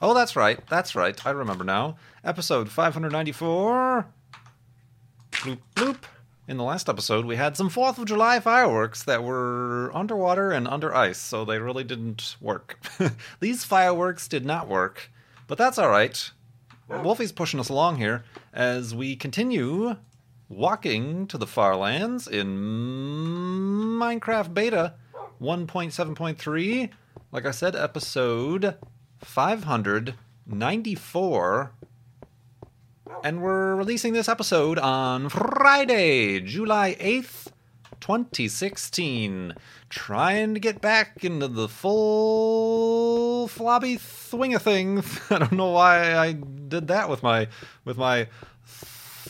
Oh, that's right. That's right. I remember now. Episode 594. Bloop, bloop. In the last episode, we had some 4th of July fireworks that were underwater and under ice, so they really didn't work. These fireworks did not work, but that's all right. Wolfie's pushing us along here as we continue walking to the far lands in Minecraft Beta 1.7.3. Like I said, episode 594. And we're releasing this episode on Friday, July 8th, 2016. Trying to get back into the full flobby swing of things. I don't know why I did that with my with my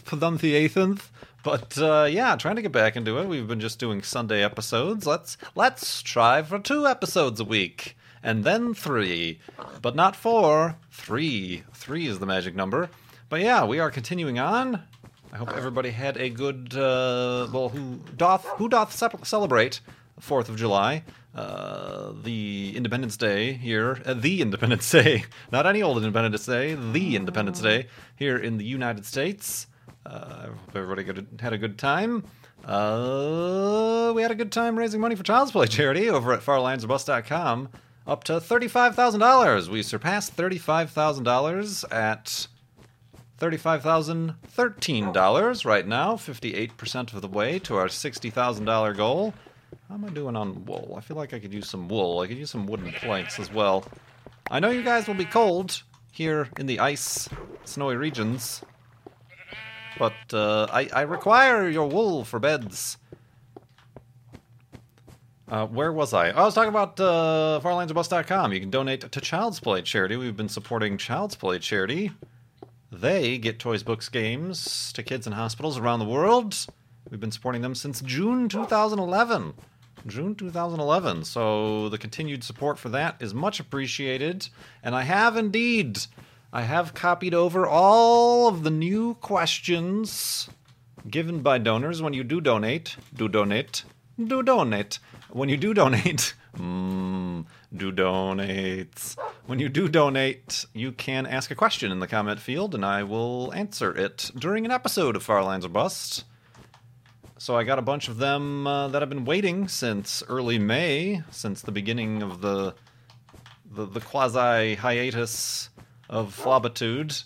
pronunciations. But uh, yeah, trying to get back into it. We've been just doing Sunday episodes. Let's let's try for two episodes a week, and then three, but not four. Three, three is the magic number. But yeah, we are continuing on. I hope everybody had a good uh, well. Who doth who doth ce- celebrate Fourth of July, uh, the Independence Day here, uh, the Independence Day, not any old Independence Day, the Independence Day here in the United States. Uh, I hope everybody had a good time. Uh, we had a good time raising money for Child's Play charity over at farlandsbus.com. Up to $35,000. We surpassed $35,000 at $35,013 right now, 58% of the way to our $60,000 goal. How am I doing on wool? I feel like I could use some wool. I could use some wooden planks as well. I know you guys will be cold here in the ice, snowy regions, but uh, I, I require your wool for beds. Uh, where was I? I was talking about uh, farlandsbus.com. You can donate to Child's Play charity. We've been supporting Child's Play charity. They get toys, books, games to kids in hospitals around the world. We've been supporting them since June 2011. June 2011. So the continued support for that is much appreciated. And I have indeed, I have copied over all of the new questions given by donors when you do donate. Do donate. Do donate. When you do donate. Mmm, do donates. When you do donate, you can ask a question in the comment field, and I will answer it during an episode of Farlands or Bust. So I got a bunch of them uh, that have been waiting since early May, since the beginning of the the, the quasi hiatus of Flobitude.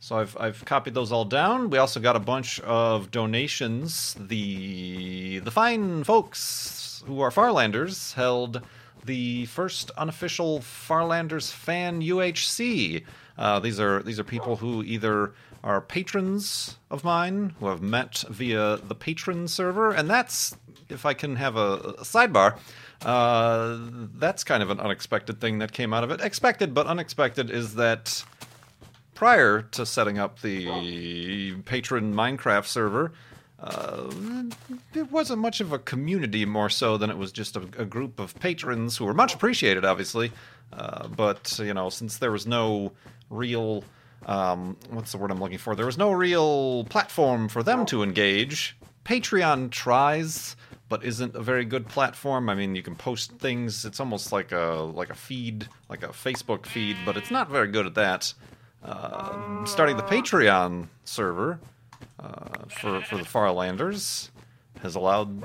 So I've I've copied those all down. We also got a bunch of donations. The the fine folks who are Farlanders held the first unofficial Farlanders fan UHC. Uh, these are these are people who either are patrons of mine who have met via the patron server, and that's if I can have a, a sidebar. Uh, that's kind of an unexpected thing that came out of it. Expected but unexpected is that prior to setting up the patron Minecraft server, uh, it wasn't much of a community more so than it was just a, a group of patrons who were much appreciated, obviously. Uh, but you know, since there was no real um, what's the word I'm looking for? There was no real platform for them to engage. Patreon tries, but isn't a very good platform. I mean, you can post things. It's almost like a like a feed, like a Facebook feed, but it's not very good at that. Uh, starting the Patreon server uh, for for the Farlanders has allowed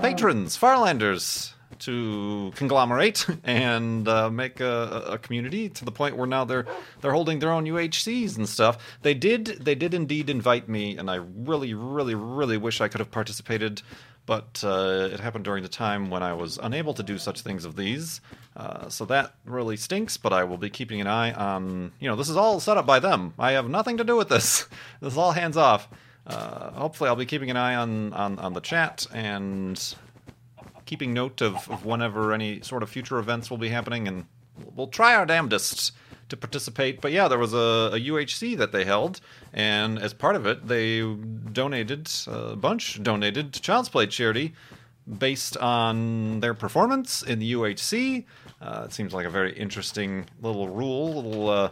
patrons, Farlanders, to conglomerate and uh, make a, a community to the point where now they're they're holding their own UHCs and stuff. They did they did indeed invite me, and I really really really wish I could have participated, but uh, it happened during the time when I was unable to do such things of these. Uh, so that really stinks. But I will be keeping an eye on you know this is all set up by them. I have nothing to do with this. This is all hands off. Uh, hopefully, I'll be keeping an eye on, on, on the chat and keeping note of, of whenever any sort of future events will be happening, and we'll try our damnedest to participate. But yeah, there was a, a UHC that they held, and as part of it, they donated a bunch donated to Child's Play charity based on their performance in the UHC. Uh, it seems like a very interesting little rule, little uh,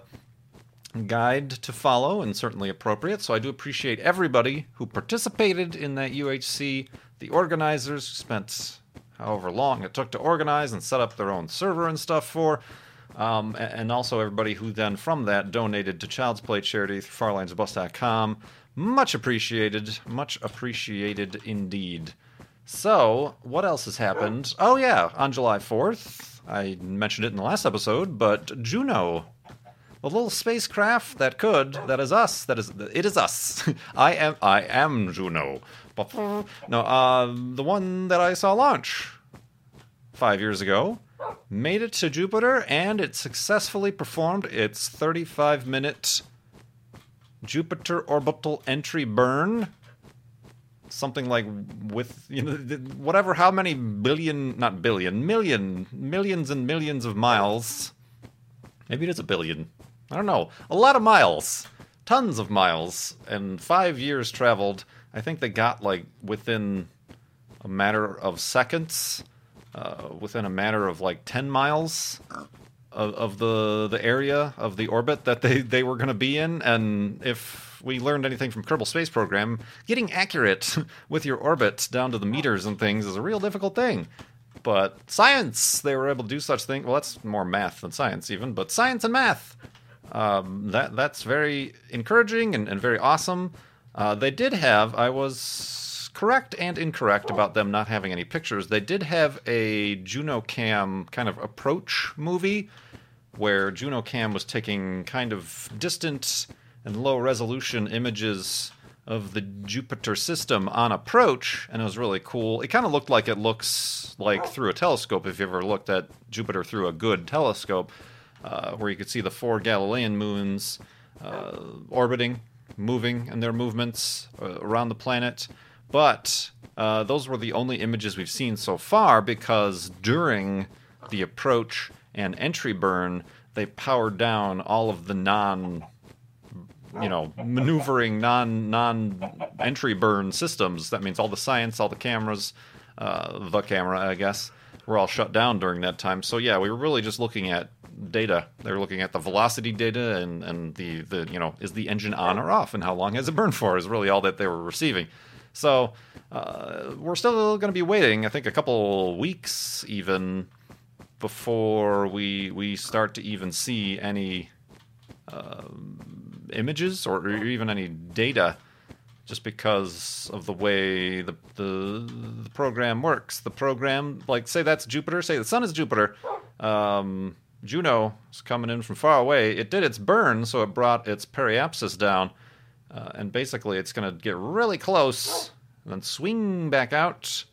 guide to follow, and certainly appropriate. So I do appreciate everybody who participated in that UHC, the organizers spent however long it took to organize and set up their own server and stuff for. Um, and also everybody who then from that donated to Child's Play charity through farlinesbus.com. Much appreciated, much appreciated indeed. So, what else has happened? Oh yeah, on July 4th, I mentioned it in the last episode, but Juno, a little spacecraft that could, that is us, that is, it is us. I am, I am Juno. No, uh, the one that I saw launch five years ago made it to Jupiter and it successfully performed its 35 minute Jupiter orbital entry burn. Something like with you know whatever how many billion not billion million millions and millions of miles. Maybe it is a billion. I don't know. A lot of miles. Tons of miles and 5 years traveled. I think they got like within a matter of seconds uh, within a matter of like 10 miles of, of the the area of the orbit that they, they were going to be in. And if we learned anything from Kerbal Space Program, getting accurate with your orbit down to the meters and things is a real difficult thing. But science, they were able to do such things. Well, that's more math than science, even. But science and math, um, that that's very encouraging and, and very awesome. Uh, they did have. I was correct and incorrect about them not having any pictures. They did have a Juno Cam kind of approach movie where Juno Cam was taking kind of distant and low resolution images of the Jupiter system on approach, and it was really cool. It kind of looked like it looks like through a telescope if you ever looked at Jupiter through a good telescope, uh, where you could see the four Galilean moons uh, orbiting, moving, and their movements uh, around the planet. But uh, those were the only images we've seen so far because during the approach and entry burn, they powered down all of the non you know maneuvering non non entry burn systems. That means all the science all the cameras uh, the camera i guess were all shut down during that time. So yeah we were really just looking at data. They were looking at the velocity data and and the the you know is the engine on or off and how long has it burned for is really all that they were receiving so uh, we're still going to be waiting. I think a couple weeks even before we we start to even see any uh, images or even any data. Just because of the way the, the, the program works, the program like say that's Jupiter, say the sun is Jupiter. Um, Juno is coming in from far away. It did its burn, so it brought its periapsis down uh, and basically, it's going to get really close, and then swing back out,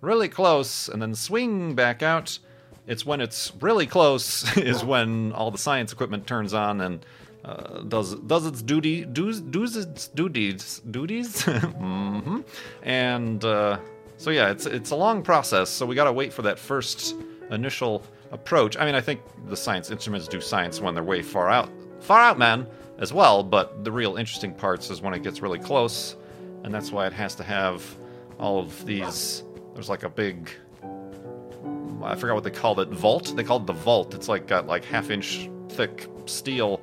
really close, and then swing back out. It's when it's really close is when all the science equipment turns on and uh, does does its duty does does its duties duties, mm-hmm. and uh, so yeah, it's it's a long process. So we got to wait for that first initial approach. I mean, I think the science instruments do science when they're way far out, far out, man as well, but the real interesting parts is when it gets really close, and that's why it has to have all of these. There's like a big. I forgot what they called it. Vault. They called it the vault. It's like got like half inch thick steel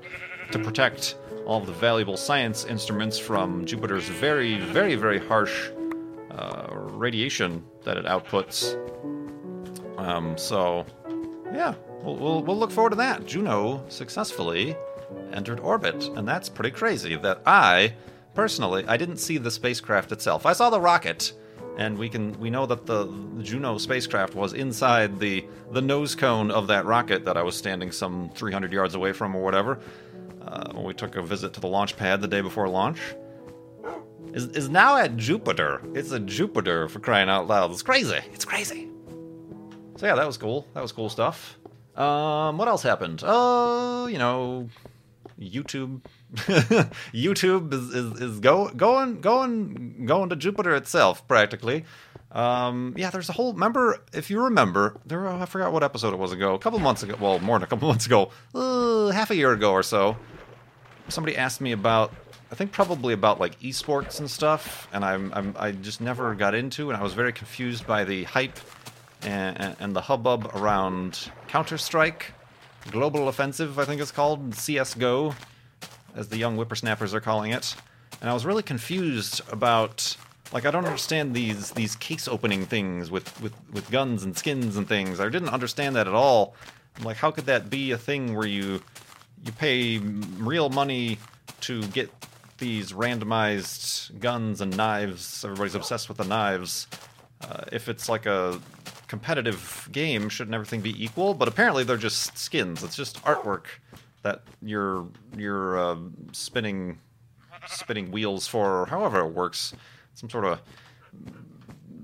to protect all of the valuable science instruments from Jupiter's very, very, very harsh uh, radiation that it outputs. Um, so, yeah, we'll, we'll, we'll look forward to that. Juno successfully entered orbit, and that's pretty crazy. That I, personally, I didn't see the spacecraft itself. I saw the rocket, and we can we know that the Juno spacecraft was inside the the nose cone of that rocket that I was standing some 300 yards away from, or whatever. Uh, when we took a visit to the launch pad the day before launch. Is, is now at Jupiter. It's a Jupiter for crying out loud. It's crazy. It's crazy. So yeah, that was cool. That was cool stuff. Um, what else happened? Oh, uh, you know, YouTube. YouTube is, is, is go, going going going to Jupiter itself practically. Um, yeah, there's a whole. Remember, if you remember, there were, I forgot what episode it was ago. A couple months ago. Well, more than a couple months ago. Uh, half a year ago or so. Somebody asked me about. I think probably about like esports and stuff, and I'm, I'm I just never got into, and I was very confused by the hype and, and, and the hubbub around Counter Strike, Global Offensive, I think it's called, CS:GO, as the young whippersnappers are calling it, and I was really confused about like I don't understand these these case opening things with, with, with guns and skins and things. I didn't understand that at all. I'm like, how could that be a thing where you you pay real money to get these randomized guns and knives? Everybody's obsessed with the knives. Uh, if it's like a competitive game, shouldn't everything be equal? But apparently they're just skins. It's just artwork that you're you're uh, spinning spinning wheels for, or however it works some sort of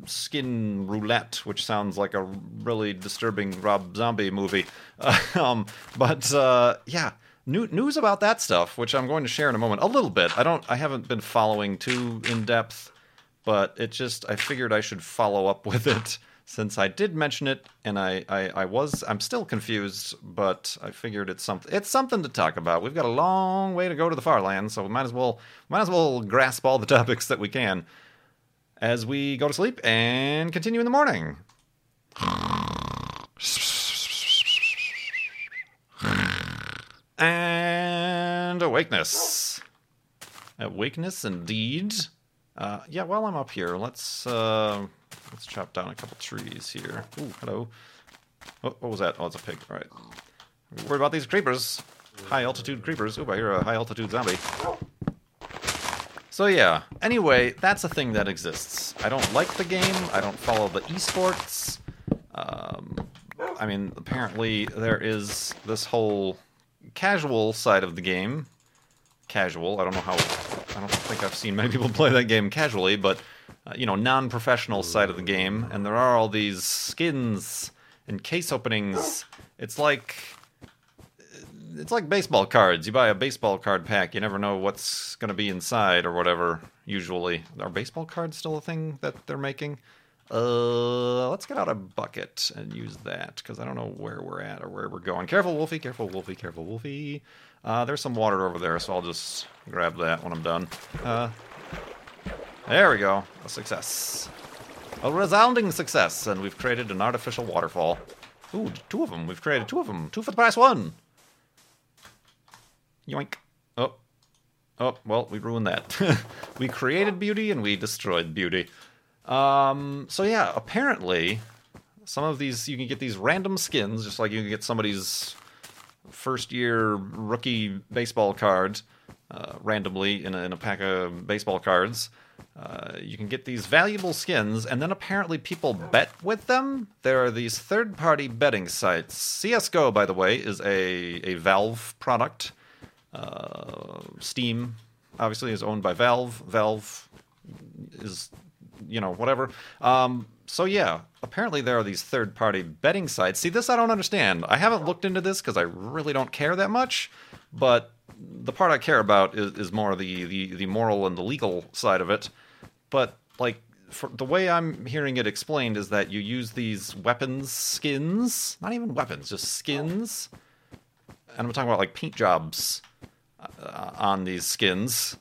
skin roulette, which sounds like a really disturbing Rob Zombie movie. um, but uh, yeah, new, news about that stuff, which I'm going to share in a moment, a little bit. I don't, I haven't been following too in depth, but it just, I figured I should follow up with it since I did mention it, and I, I, I was, I'm still confused, but I figured it's something, it's something to talk about. We've got a long way to go to the far land, so we might as well, might as well grasp all the topics that we can as we go to sleep and continue in the morning. And awakeness. Awakeness indeed. Uh, yeah, while I'm up here, let's uh, let's chop down a couple trees here. Ooh, hello. Oh, what was that? Oh, it's a pig. All right. Worried about these creepers. High altitude creepers. Ooh, I hear a high altitude zombie. So yeah. Anyway, that's a thing that exists. I don't like the game. I don't follow the esports. Um, I mean, apparently there is this whole casual side of the game. Casual. I don't know how. I don't think I've seen many people play that game casually, but uh, you know, non-professional side of the game, and there are all these skins and case openings. It's like it's like baseball cards. You buy a baseball card pack, you never know what's going to be inside or whatever. Usually, are baseball cards still a thing that they're making? Uh, let's get out a bucket and use that because I don't know where we're at or where we're going. Careful, Wolfie! Careful, Wolfie! Careful, Wolfie! Uh, there's some water over there, so I'll just grab that when I'm done. Uh, there we go. A success. A resounding success, and we've created an artificial waterfall. Ooh, two of them. We've created two of them. Two for the price one. Yoink. Oh. Oh, well, we ruined that. we created beauty and we destroyed beauty. Um, so yeah, apparently some of these you can get these random skins, just like you can get somebody's first year rookie baseball card uh, randomly in a, in a pack of baseball cards. Uh, you can get these valuable skins, and then apparently people bet with them. There are these third party betting sites. CSGO, by the way, is a, a Valve product. Uh, Steam, obviously, is owned by Valve. Valve is, you know, whatever. Um, so yeah, apparently there are these third-party betting sites. See, this I don't understand. I haven't looked into this because I really don't care that much. But the part I care about is, is more the, the the moral and the legal side of it. But like the way I'm hearing it explained is that you use these weapons skins, not even weapons, just skins. And I'm talking about like paint jobs uh, on these skins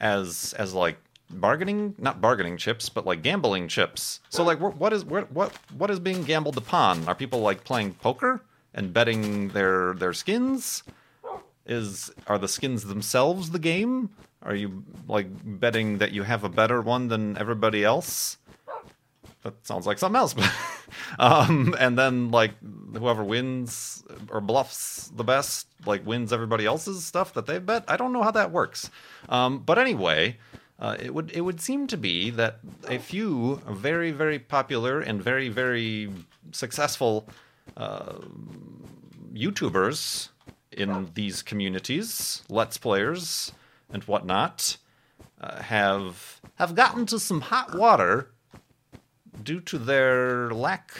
as as like bargaining not bargaining chips but like gambling chips so like what is what what what is being gambled upon are people like playing poker and betting their their skins is are the skins themselves the game are you like betting that you have a better one than everybody else that sounds like something else. um, and then like whoever wins or bluffs the best, like wins everybody else's stuff that they bet. I don't know how that works. Um, but anyway, uh, it would it would seem to be that a few very very popular and very very successful uh, YouTubers in these communities, let's players and whatnot, uh, have have gotten to some hot water due to their lack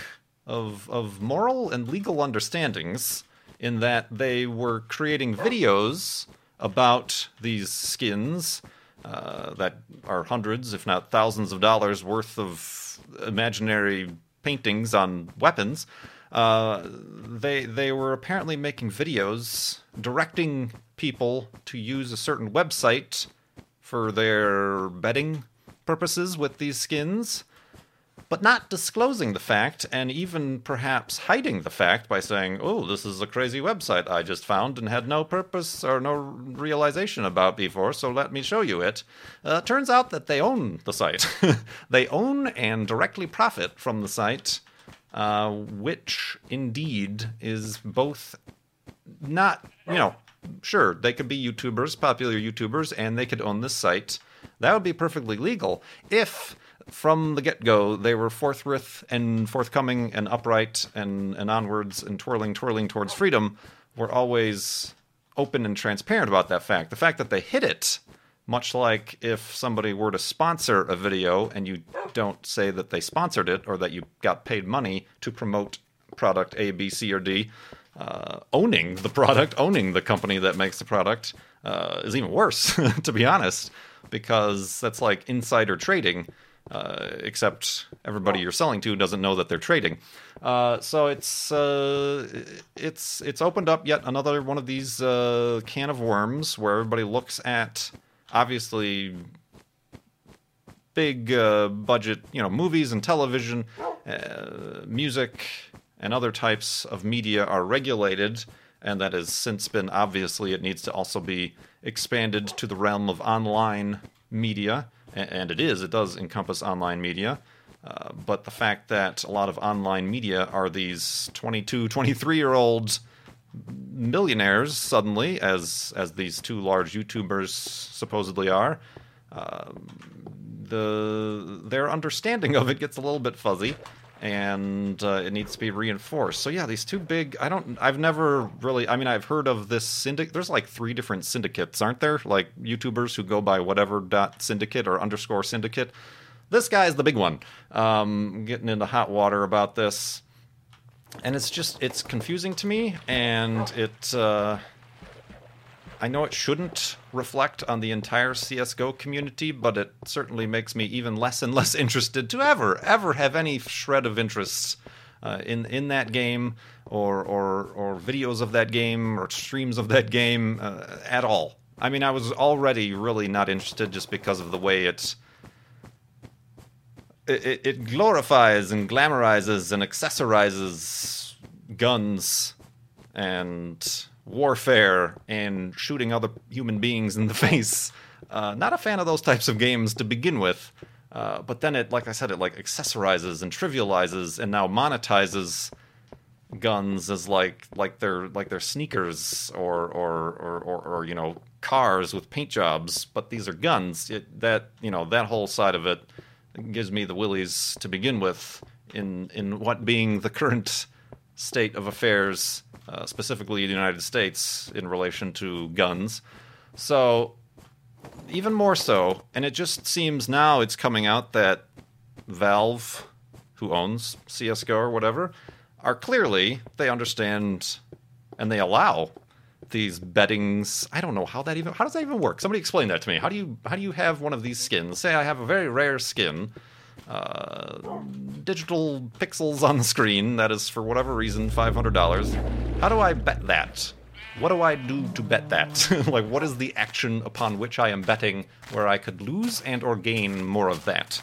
of, of moral and legal understandings, in that they were creating videos about these skins uh, that are hundreds, if not thousands, of dollars worth of imaginary paintings on weapons. Uh, they they were apparently making videos directing people to use a certain website for their betting purposes with these skins, but not disclosing the fact and even perhaps hiding the fact by saying, "Oh, this is a crazy website I just found and had no purpose or no realization about before, so let me show you it." Uh, turns out that they own the site. they own and directly profit from the site uh, which indeed is both not, you know, sure, they could be YouTubers, popular YouTubers, and they could own this site. That would be perfectly legal if from the get go they were forthwith and forthcoming and upright and, and onwards and twirling, twirling towards freedom, were always open and transparent about that fact. The fact that they hid it much like if somebody were to sponsor a video and you don't say that they sponsored it or that you got paid money to promote product A, B, C, or D, uh, owning the product, owning the company that makes the product uh, is even worse, to be honest, because that's like insider trading. Uh, except everybody you're selling to doesn't know that they're trading. Uh, so it's uh, it's it's opened up yet another one of these uh, can of worms where everybody looks at obviously big uh, budget, you know, movies and television, uh, music, and other types of media are regulated, and that has since been obviously it needs to also be expanded to the realm of online media, and it is. It does encompass online media. Uh, but the fact that a lot of online media are these 22, 23 year olds millionaires suddenly, as as these two large YouTubers supposedly are. Uh, the their understanding of it gets a little bit fuzzy, and uh, it needs to be reinforced. So yeah, these two big. I don't. I've never really. I mean, I've heard of this syndicate. There's like three different syndicates, aren't there? Like YouTubers who go by whatever dot syndicate or underscore syndicate. This guy's the big one. Um, getting into hot water about this and it's just it's confusing to me, and it. Uh, I know it shouldn't reflect on the entire CS:GO community, but it certainly makes me even less and less interested to ever, ever have any shred of interest uh, in in that game or or or videos of that game or streams of that game uh, at all. I mean, I was already really not interested just because of the way it's it, it glorifies and glamorizes and accessorizes guns and warfare and shooting other human beings in the face. Uh, not a fan of those types of games to begin with. Uh, but then it, like I said, it like accessorizes and trivializes and now monetizes guns as like like they're like they're sneakers or or or, or, or you know cars with paint jobs. But these are guns. It, that you know that whole side of it gives me the willies to begin with in in what being the current state of affairs, uh, specifically the United States, in relation to guns. So, even more so, and it just seems now it's coming out that Valve, who owns CSGO or whatever, are clearly, they understand and they allow these bettings. I don't know how that even how does that even work? Somebody explain that to me. How do you how do you have one of these skins? Say I have a very rare skin, uh, digital pixels on the screen. That is for whatever reason five hundred dollars. How do I bet that? What do I do to bet that? like what is the action upon which I am betting where I could lose and or gain more of that?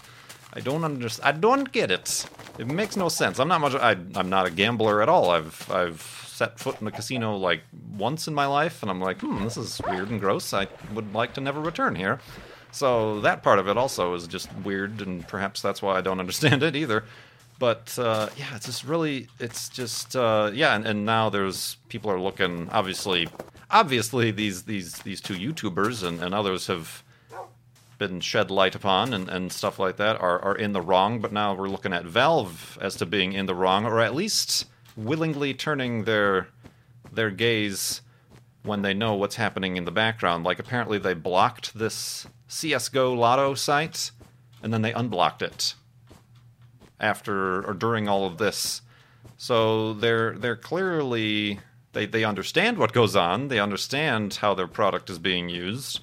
I don't understand. I don't get it. It makes no sense. I'm not much. I, I'm not a gambler at all. I've I've set foot in a casino like once in my life, and I'm like, hmm, this is weird and gross. I would like to never return here. So that part of it also is just weird, and perhaps that's why I don't understand it either. But uh, yeah, it's just really, it's just uh, yeah, and, and now there's people are looking. Obviously, obviously these these these two YouTubers and, and others have been shed light upon and, and stuff like that are, are in the wrong, but now we're looking at Valve as to being in the wrong, or at least willingly turning their their gaze when they know what's happening in the background. Like apparently they blocked this CS:GO Lotto site and then they unblocked it after or during all of this. So they're they're clearly they, they understand what goes on. They understand how their product is being used.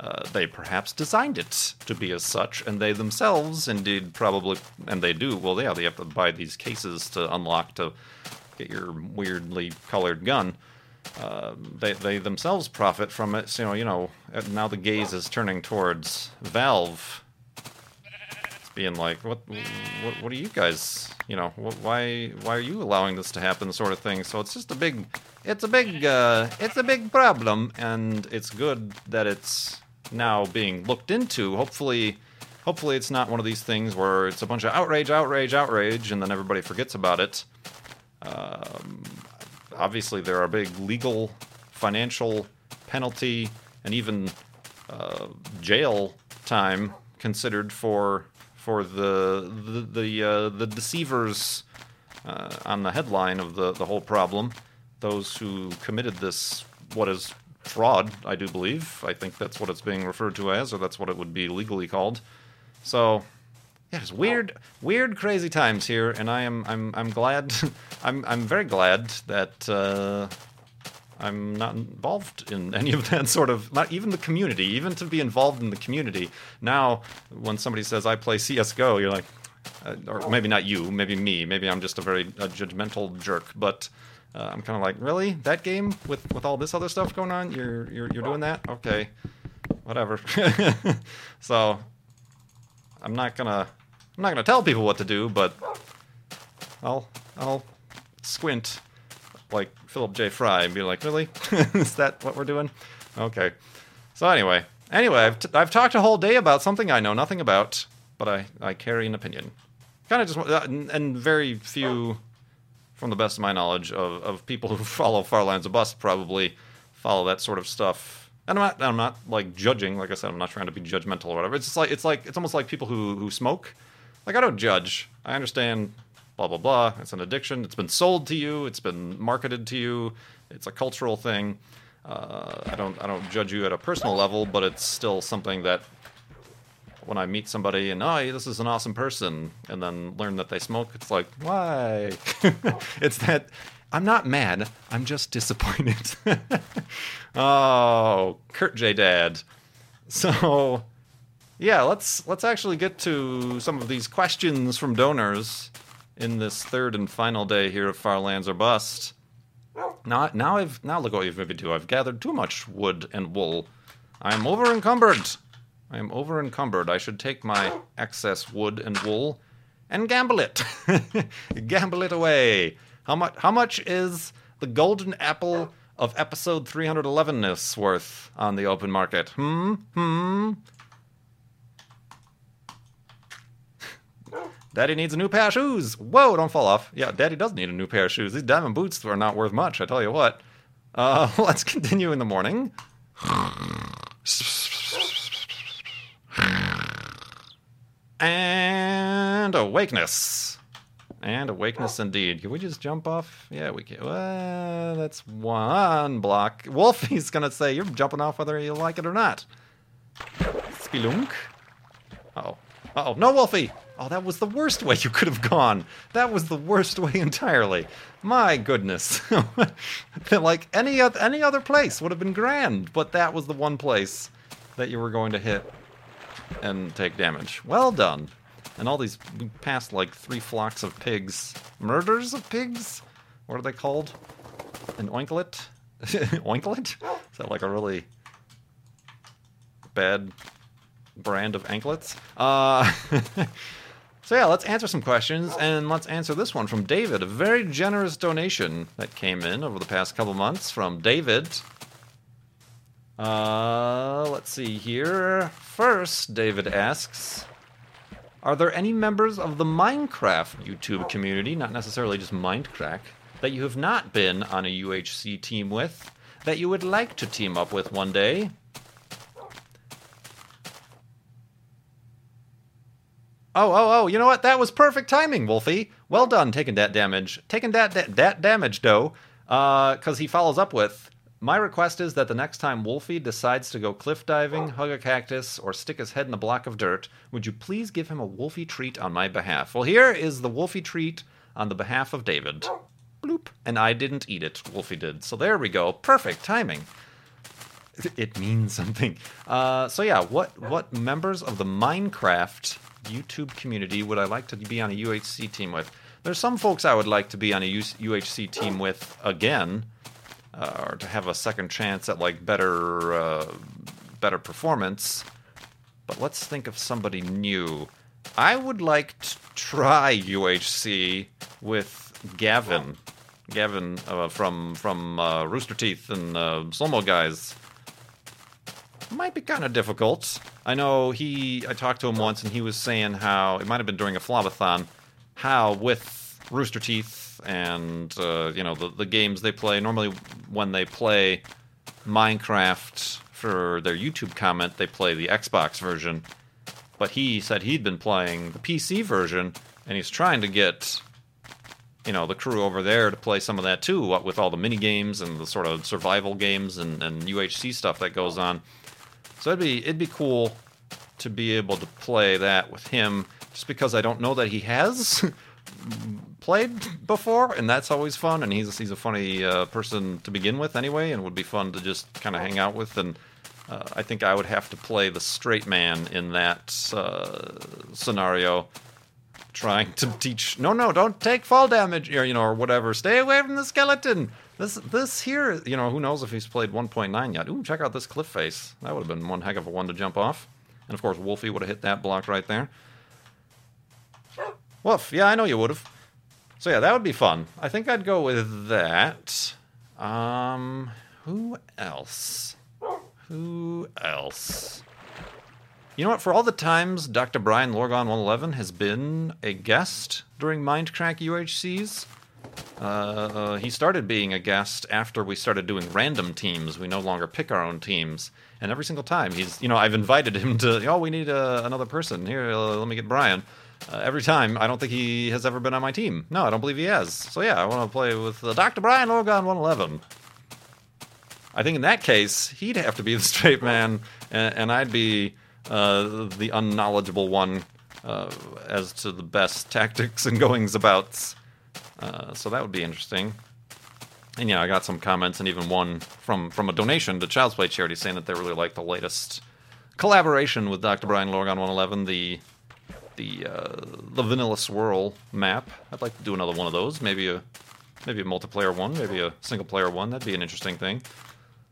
Uh, they perhaps designed it to be as such, and they themselves, indeed, probably, and they do. Well, yeah, they have to buy these cases to unlock to get your weirdly colored gun. Uh, they they themselves profit from it. So you know, now the gaze is turning towards Valve. It's being like, what, what, what are you guys? You know, wh- why, why are you allowing this to happen? Sort of thing. So it's just a big, it's a big, uh, it's a big problem, and it's good that it's now being looked into. Hopefully, hopefully it's not one of these things where it's a bunch of outrage, outrage, outrage, and then everybody forgets about it. Um, obviously, there are big legal, financial penalty, and even uh, jail time considered for for the the the, uh, the deceivers uh, on the headline of the the whole problem. Those who committed this, what is fraud, I do believe. I think that's what it's being referred to as, or that's what it would be legally called. So, yeah, it's weird, weird, crazy times here, and I am, I'm, I'm glad, I'm, I'm very glad that uh, I'm not involved in any of that sort of, not even the community, even to be involved in the community. Now, when somebody says I play CS:GO, you're like, uh, or maybe not you, maybe me, maybe I'm just a very uh, judgmental jerk, but. Uh, I'm kind of like, really? That game with with all this other stuff going on? You're you're you're doing that? Okay, whatever. so I'm not gonna I'm not gonna tell people what to do, but I'll I'll squint like Philip J. Fry and be like, really? Is that what we're doing? Okay. So anyway, anyway, I've, t- I've talked a whole day about something I know nothing about, but I, I carry an opinion. Kind of just uh, and, and very few from the best of my knowledge, of, of people who follow Farlands or Bust probably follow that sort of stuff. And I'm not, I'm not like judging. Like I said, I'm not trying to be judgmental or whatever. It's just like it's like it's almost like people who who smoke. Like I don't judge. I understand. Blah blah blah. It's an addiction. It's been sold to you. It's been marketed to you. It's a cultural thing. Uh, I don't I don't judge you at a personal level, but it's still something that when I meet somebody and oh, this is an awesome person, and then learn that they smoke, it's like why? it's that I'm not mad. I'm just disappointed. oh, Kurt J. Dad. So yeah, let's let's actually get to some of these questions from donors in this third and final day here of Farlands or Bust. Now, now I've now look what you've made me do. I've gathered too much wood and wool. I'm over encumbered. I am over encumbered. I should take my excess wood and wool and gamble it. gamble it away. How much how much is the golden apple of episode 311ness worth on the open market? Hmm? Hmm? Daddy needs a new pair of shoes. Whoa, don't fall off. Yeah, Daddy does need a new pair of shoes. These diamond boots are not worth much, I tell you what. Uh, let's continue in the morning. And awakeness. And awakeness indeed. Can we just jump off? Yeah, we can. Well, that's one block. Wolfie's gonna say you're jumping off whether you like it or not. Spelunk. Oh. Oh, no, Wolfie! Oh, that was the worst way you could have gone. That was the worst way entirely. My goodness. like any other, any other place would have been grand, but that was the one place that you were going to hit and take damage. Well done. And all these, we passed like three flocks of pigs. Murders of pigs? What are they called? An oinklet? oinklet? Is that like a really bad brand of anklets? Uh, so yeah, let's answer some questions, and let's answer this one from David. A very generous donation that came in over the past couple months from David. Uh, let's see here. First, David asks Are there any members of the Minecraft YouTube community, not necessarily just Mindcrack, that you have not been on a UHC team with, that you would like to team up with one day? Oh, oh, oh, you know what? That was perfect timing, Wolfie. Well done taking that damage. Taking that, that, that damage, though, because uh, he follows up with my request is that the next time Wolfie decides to go cliff diving, hug a cactus, or stick his head in a block of dirt, would you please give him a Wolfie treat on my behalf? Well, here is the Wolfie treat on the behalf of David. Bloop. And I didn't eat it. Wolfie did. So there we go. Perfect timing. it means something. Uh, so yeah, what what members of the Minecraft YouTube community would I like to be on a UHC team with? There's some folks I would like to be on a UHC team with again, uh, or to have a second chance at like better uh, better performance. But let's think of somebody new. I would like to try UHC with Gavin. Gavin uh, from from uh, Rooster Teeth and uh, Slow Mo Guys. Might be kind of difficult. I know he. I talked to him once, and he was saying how it might have been during a Flobathon, how with Rooster Teeth and uh, you know the the games they play. Normally, when they play Minecraft for their YouTube comment, they play the Xbox version. But he said he'd been playing the PC version, and he's trying to get you know the crew over there to play some of that too, what with all the mini games and the sort of survival games and, and UHC stuff that goes on. So it'd be it'd be cool to be able to play that with him, just because I don't know that he has played before, and that's always fun. And he's he's a funny uh, person to begin with anyway, and would be fun to just kind of hang out with. And uh, I think I would have to play the straight man in that uh, scenario trying to teach no no don't take fall damage or you know or whatever stay away from the skeleton this this here you know who knows if he's played 1.9 yet ooh check out this cliff face that would have been one heck of a one to jump off and of course wolfie would have hit that block right there woof yeah i know you would have so yeah that would be fun i think i'd go with that um who else who else you know what? For all the times Dr. Brian Lorgon 111 has been a guest during Mindcrack UHCs, uh, uh, he started being a guest after we started doing random teams. We no longer pick our own teams. And every single time he's, you know, I've invited him to, oh, we need uh, another person. Here, uh, let me get Brian. Uh, every time, I don't think he has ever been on my team. No, I don't believe he has. So yeah, I want to play with uh, Dr. Brian Lorgon 111. I think in that case, he'd have to be the straight man, and, and I'd be uh, the unknowledgeable one uh, as to the best tactics and goings abouts. Uh, so that would be interesting. And yeah, I got some comments and even one from from a donation to Child's Play charity saying that they really like the latest collaboration with Dr. Brian Lorgon 111, the the uh, the Vanilla Swirl map. I'd like to do another one of those. Maybe a maybe a multiplayer one, maybe a single player one. That'd be an interesting thing.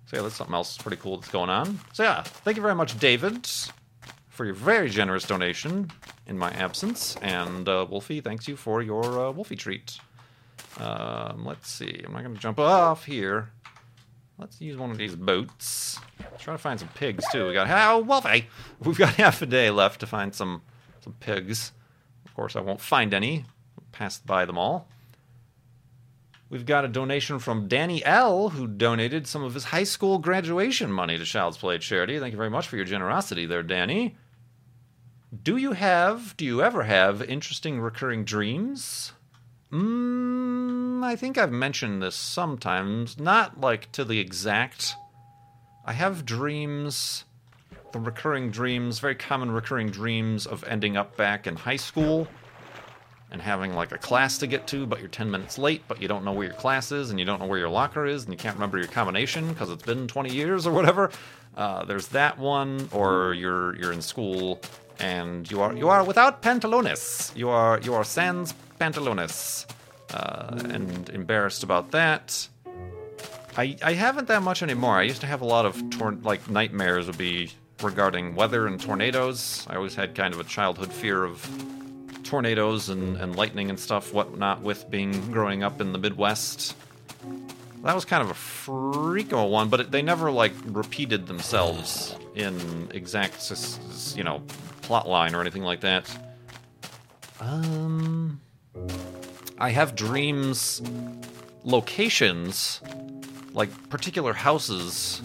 So yeah, that's something else pretty cool that's going on. So yeah, thank you very much, David for your very generous donation in my absence. And uh, Wolfie, thanks you for your uh, Wolfie treat. Um, let's see. I'm not going to jump off here. Let's use one of these boats. Try to find some pigs too. We got oh Wolfie. We've got half a day left to find some some pigs. Of course, I won't find any. Passed by them all. We've got a donation from Danny L, who donated some of his high school graduation money to Child's Play charity. Thank you very much for your generosity there, Danny. Do you have, do you ever have interesting recurring dreams? Mm, I think I've mentioned this sometimes, not like to the exact. I have dreams, the recurring dreams, very common recurring dreams of ending up back in high school and having like a class to get to, but you're 10 minutes late, but you don't know where your class is and you don't know where your locker is and you can't remember your combination because it's been 20 years or whatever. Uh, there's that one, or you're you're in school and you are you are without pantalones. You are you are sans pantalones, uh, and embarrassed about that. I I haven't that much anymore. I used to have a lot of tor- like nightmares would be regarding weather and tornadoes. I always had kind of a childhood fear of tornadoes and, and lightning and stuff, whatnot, with being growing up in the Midwest. That was kind of a freako one, but it, they never like repeated themselves in exact, you know, plot line or anything like that. Um, I have dreams, locations, like particular houses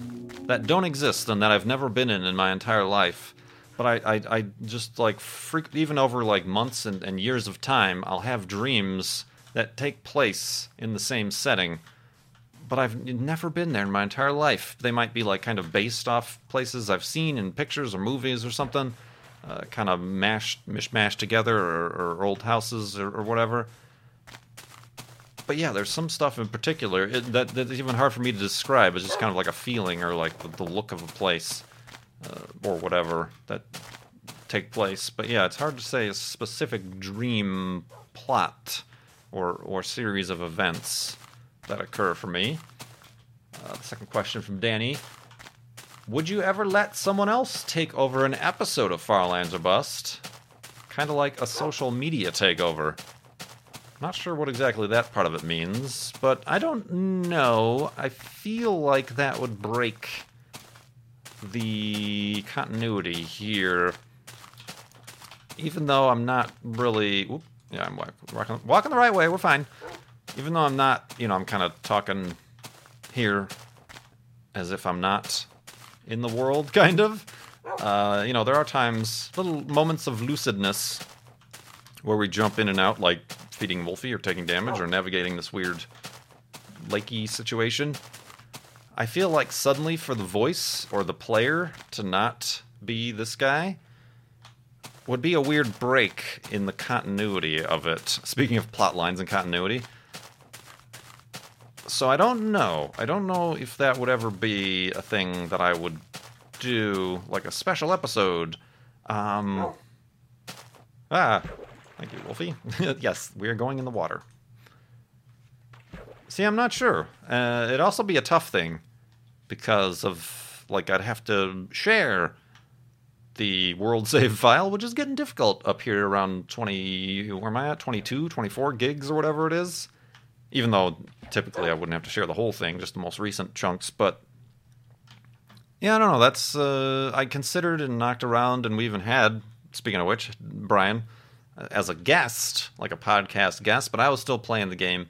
that don't exist and that I've never been in in my entire life. But I, I, I just like freak, even over like months and, and years of time, I'll have dreams that take place in the same setting but I've never been there in my entire life. They might be like kind of based off places I've seen in pictures or movies or something, uh, kind of mashed, mishmashed together, or, or old houses or, or, whatever. But yeah, there's some stuff in particular it, that that's even hard for me to describe. It's just kind of like a feeling or like the, the look of a place uh, or whatever that take place. But yeah, it's hard to say a specific dream plot or or series of events that occur for me. Uh, second question from Danny. Would you ever let someone else take over an episode of Farlands or Bust? Kind of like a social media takeover. Not sure what exactly that part of it means, but I don't know. I feel like that would break the continuity here. Even though I'm not really. Whoop, yeah, I'm walking, walking the right way. We're fine. Even though I'm not, you know, I'm kind of talking here as if I'm not in the world, kind of. Uh, you know, there are times, little moments of lucidness where we jump in and out, like feeding Wolfie or taking damage or navigating this weird lakey situation. I feel like suddenly for the voice or the player to not be this guy would be a weird break in the continuity of it. Speaking of plot lines and continuity. So I don't know. I don't know if that would ever be a thing that I would do, like a special episode. Um, ah, Thank you, Wolfie. yes, we are going in the water. See, I'm not sure. Uh, it'd also be a tough thing because of, like, I'd have to share the world save file, which is getting difficult up here around 20, where am I at? 22, 24 gigs or whatever it is. Even though typically I wouldn't have to share the whole thing, just the most recent chunks. But yeah, I don't know. That's, uh, I considered and knocked around, and we even had, speaking of which, Brian as a guest, like a podcast guest, but I was still playing the game.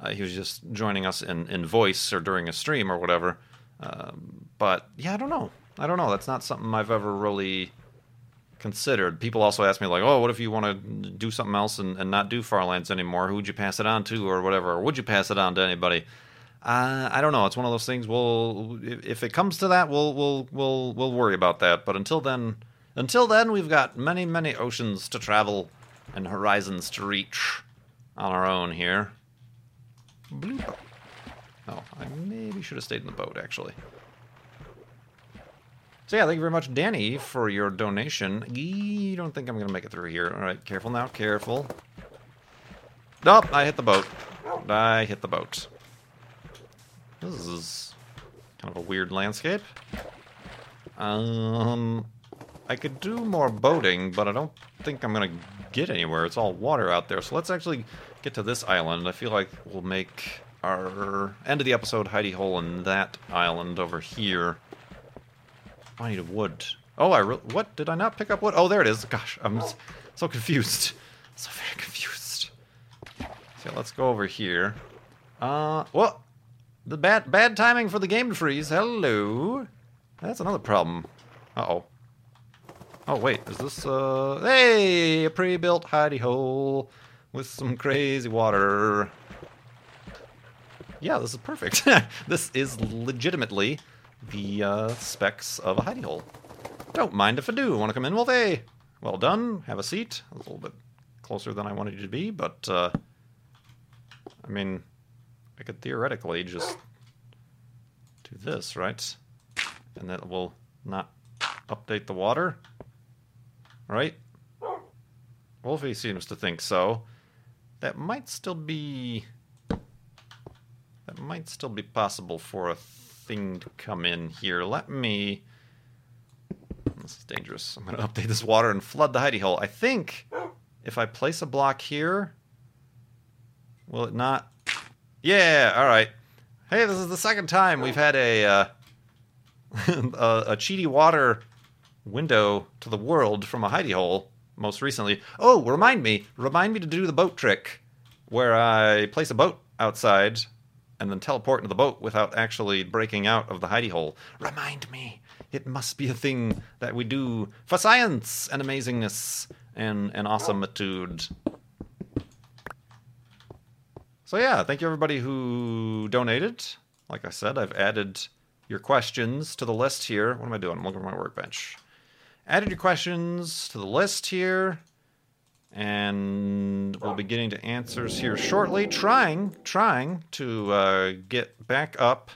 Uh, he was just joining us in, in voice or during a stream or whatever. Um, but yeah, I don't know. I don't know. That's not something I've ever really considered. People also ask me like, "Oh, what if you want to do something else and, and not do Farlands anymore? Who would you pass it on to, or whatever? Or would you pass it on to anybody?" Uh, I don't know. It's one of those things. We'll if it comes to that, we'll we'll we'll we'll worry about that. But until then, until then, we've got many many oceans to travel and horizons to reach on our own here. Bloop. Oh, I maybe should have stayed in the boat, actually. So yeah, thank you very much, Danny, for your donation. You don't think I'm going to make it through here. All right, careful now, careful. Nope, I hit the boat. I hit the boat. This is kind of a weird landscape. Um, I could do more boating, but I don't think I'm going to get anywhere. It's all water out there. So let's actually get to this island. I feel like we'll make our end of the episode hidey hole in that island over here. I need a wood. Oh, I re- what did I not pick up wood? Oh, there it is. Gosh, I'm so confused. So very confused. So let's go over here. Uh, well, the bad bad timing for the game to freeze. Hello. That's another problem. Uh oh. Oh, wait, is this, uh, hey, a pre-built hidey hole with some crazy water. Yeah, this is perfect. this is legitimately the uh, specs of a hidey hole. Don't mind if I do. Want to come in? Well, they. Well done. Have a seat. A little bit closer than I wanted you to be, but, uh, I mean, I could theoretically just do this, right? And that will not update the water right? Wolfie seems to think so. That might still be. That might still be possible for a thing to come in here. Let me. This is dangerous. I'm going to update this water and flood the hidey hole. I think if I place a block here, will it not? Yeah, all right. Hey, this is the second time we've had a uh, a, a cheaty water window to the world from a hidey hole most recently. Oh, remind me, remind me to do the boat trick where I place a boat outside and then teleport into the boat without actually breaking out of the hidey hole. Remind me. It must be a thing that we do for science and amazingness and, and awesomitude. Oh. So yeah, thank you everybody who donated. Like I said, I've added your questions to the list here. What am I doing? I'm looking at my workbench added your questions to the list here. and we'll be getting to answers here shortly. Trying, trying to uh, get back up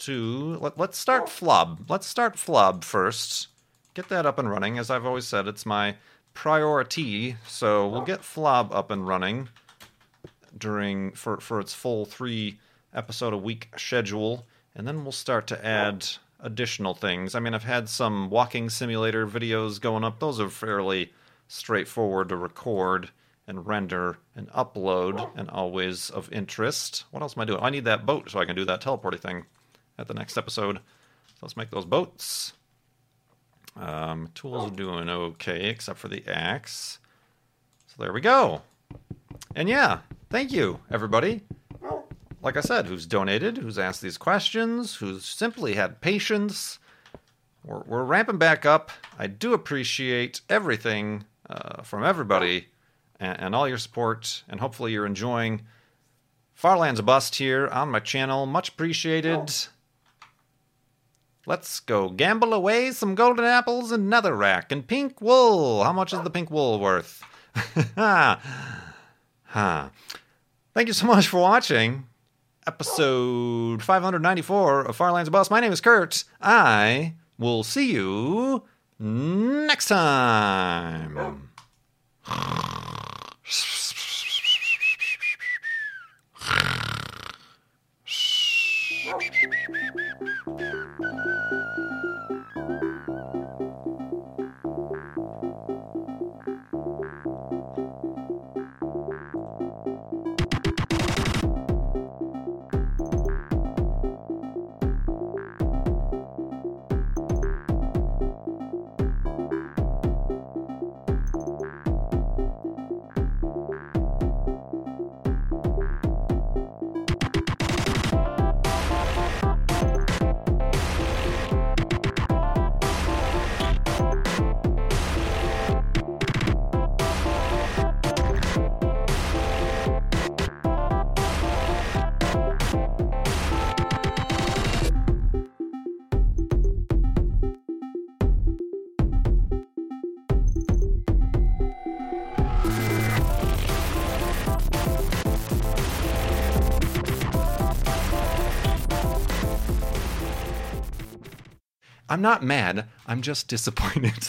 to. Let, let's start FLoB. Let's start FLoB first. Get that up and running. As I've always said, it's my priority. So we'll get FLoB up and running during for for its full three episode a week schedule, and then we'll start to add additional things. I mean, I've had some walking simulator videos going up. Those are fairly straightforward to record and render and upload and always of interest. What else am I doing? I need that boat so I can do that teleporting thing at the next episode. So let's make those boats. Um, tools are doing okay, except for the axe. So there we go. And yeah, thank you, everybody. Like I said, who's donated, who's asked these questions, who's simply had patience. We're, we're ramping back up. I do appreciate everything uh, from everybody and, and all your support, and hopefully you're enjoying Farlands or Bust here on my channel. Much appreciated. Let's go gamble away some golden apples and netherrack and pink wool. How much is the pink wool worth? ha. Thank you so much for watching episode 594 of Far Farlands or Bust. My name is Kurt. I will see you next time. I'm not mad. I'm just disappointed.